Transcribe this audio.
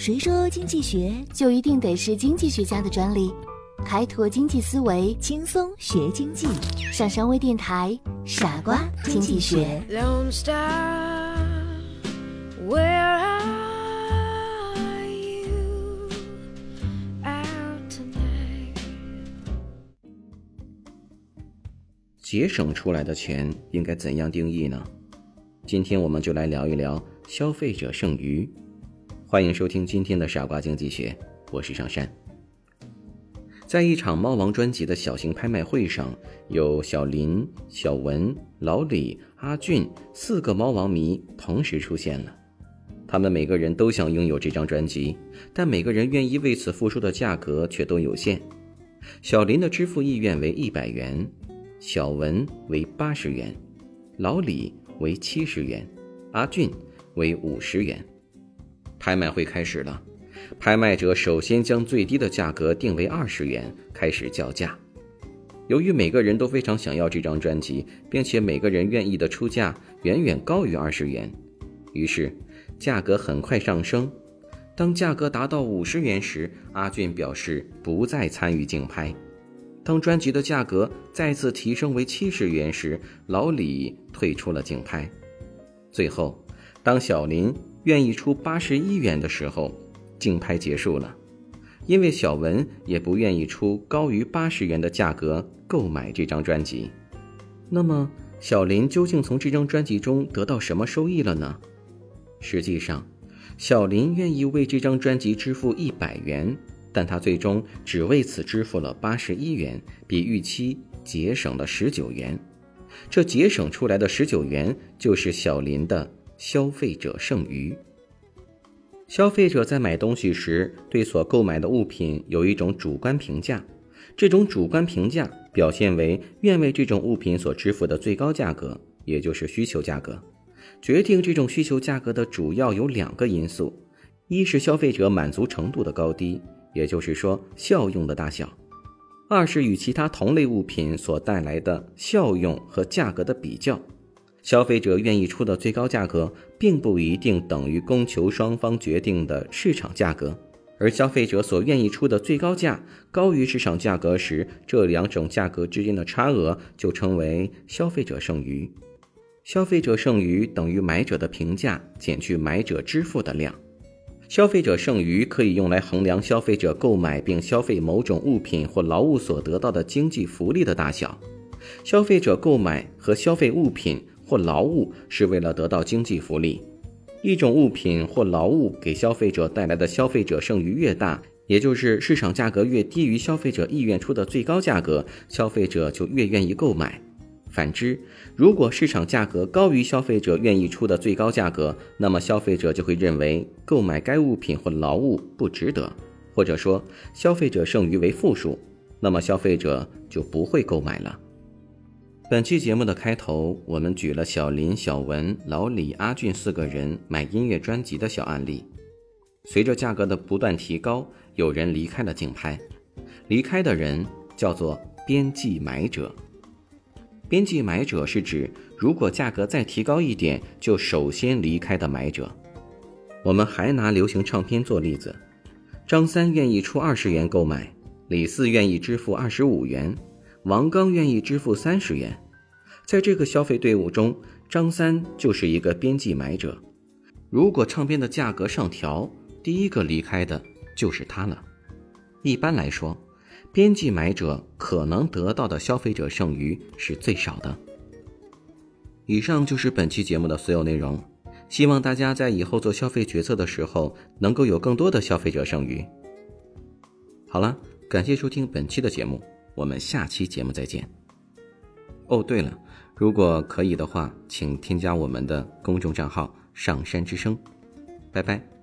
谁说经济学就一定得是经济学家的专利？开拓经济思维，轻松学经济？上山微电台，傻瓜经济学。节省出来的钱应该怎样定义呢？今天我们就来聊一聊消费者剩余。欢迎收听今天的傻瓜经济学，我是上山。在一场猫王专辑的小型拍卖会上，有小林、小文、老李、阿俊四个猫王迷同时出现了。他们每个人都想拥有这张专辑，但每个人愿意为此付出的价格却都有限。小林的支付意愿为一百元。小文为八十元，老李为七十元，阿俊为五十元。拍卖会开始了，拍卖者首先将最低的价格定为二十元，开始叫价。由于每个人都非常想要这张专辑，并且每个人愿意的出价远远高于二十元，于是价格很快上升。当价格达到五十元时，阿俊表示不再参与竞拍。当专辑的价格再次提升为七十元时，老李退出了竞拍。最后，当小林愿意出八十一元的时候，竞拍结束了，因为小文也不愿意出高于八十元的价格购买这张专辑。那么，小林究竟从这张专辑中得到什么收益了呢？实际上，小林愿意为这张专辑支付一百元。但他最终只为此支付了八十一元，比预期节省了十九元。这节省出来的十九元就是小林的消费者剩余。消费者在买东西时对所购买的物品有一种主观评价，这种主观评价表现为愿为这种物品所支付的最高价格，也就是需求价格。决定这种需求价格的主要有两个因素：一是消费者满足程度的高低。也就是说，效用的大小；二是与其他同类物品所带来的效用和价格的比较。消费者愿意出的最高价格，并不一定等于供求双方决定的市场价格。而消费者所愿意出的最高价高于市场价格时，这两种价格之间的差额就称为消费者剩余。消费者剩余等于买者的评价减去买者支付的量。消费者剩余可以用来衡量消费者购买并消费某种物品或劳务所得到的经济福利的大小。消费者购买和消费物品或劳务是为了得到经济福利。一种物品或劳务给消费者带来的消费者剩余越大，也就是市场价格越低于消费者意愿出的最高价格，消费者就越愿意购买。反之，如果市场价格高于消费者愿意出的最高价格，那么消费者就会认为购买该物品或劳务不值得，或者说消费者剩余为负数，那么消费者就不会购买了。本期节目的开头，我们举了小林、小文、老李、阿俊四个人买音乐专辑的小案例。随着价格的不断提高，有人离开了竞拍，离开的人叫做边际买者。边际买者是指如果价格再提高一点，就首先离开的买者。我们还拿流行唱片做例子，张三愿意出二十元购买，李四愿意支付二十五元，王刚愿意支付三十元。在这个消费队伍中，张三就是一个边际买者。如果唱片的价格上调，第一个离开的就是他了。一般来说。边际买者可能得到的消费者剩余是最少的。以上就是本期节目的所有内容，希望大家在以后做消费决策的时候能够有更多的消费者剩余。好了，感谢收听本期的节目，我们下期节目再见。哦，对了，如果可以的话，请添加我们的公众账号“上山之声”，拜拜。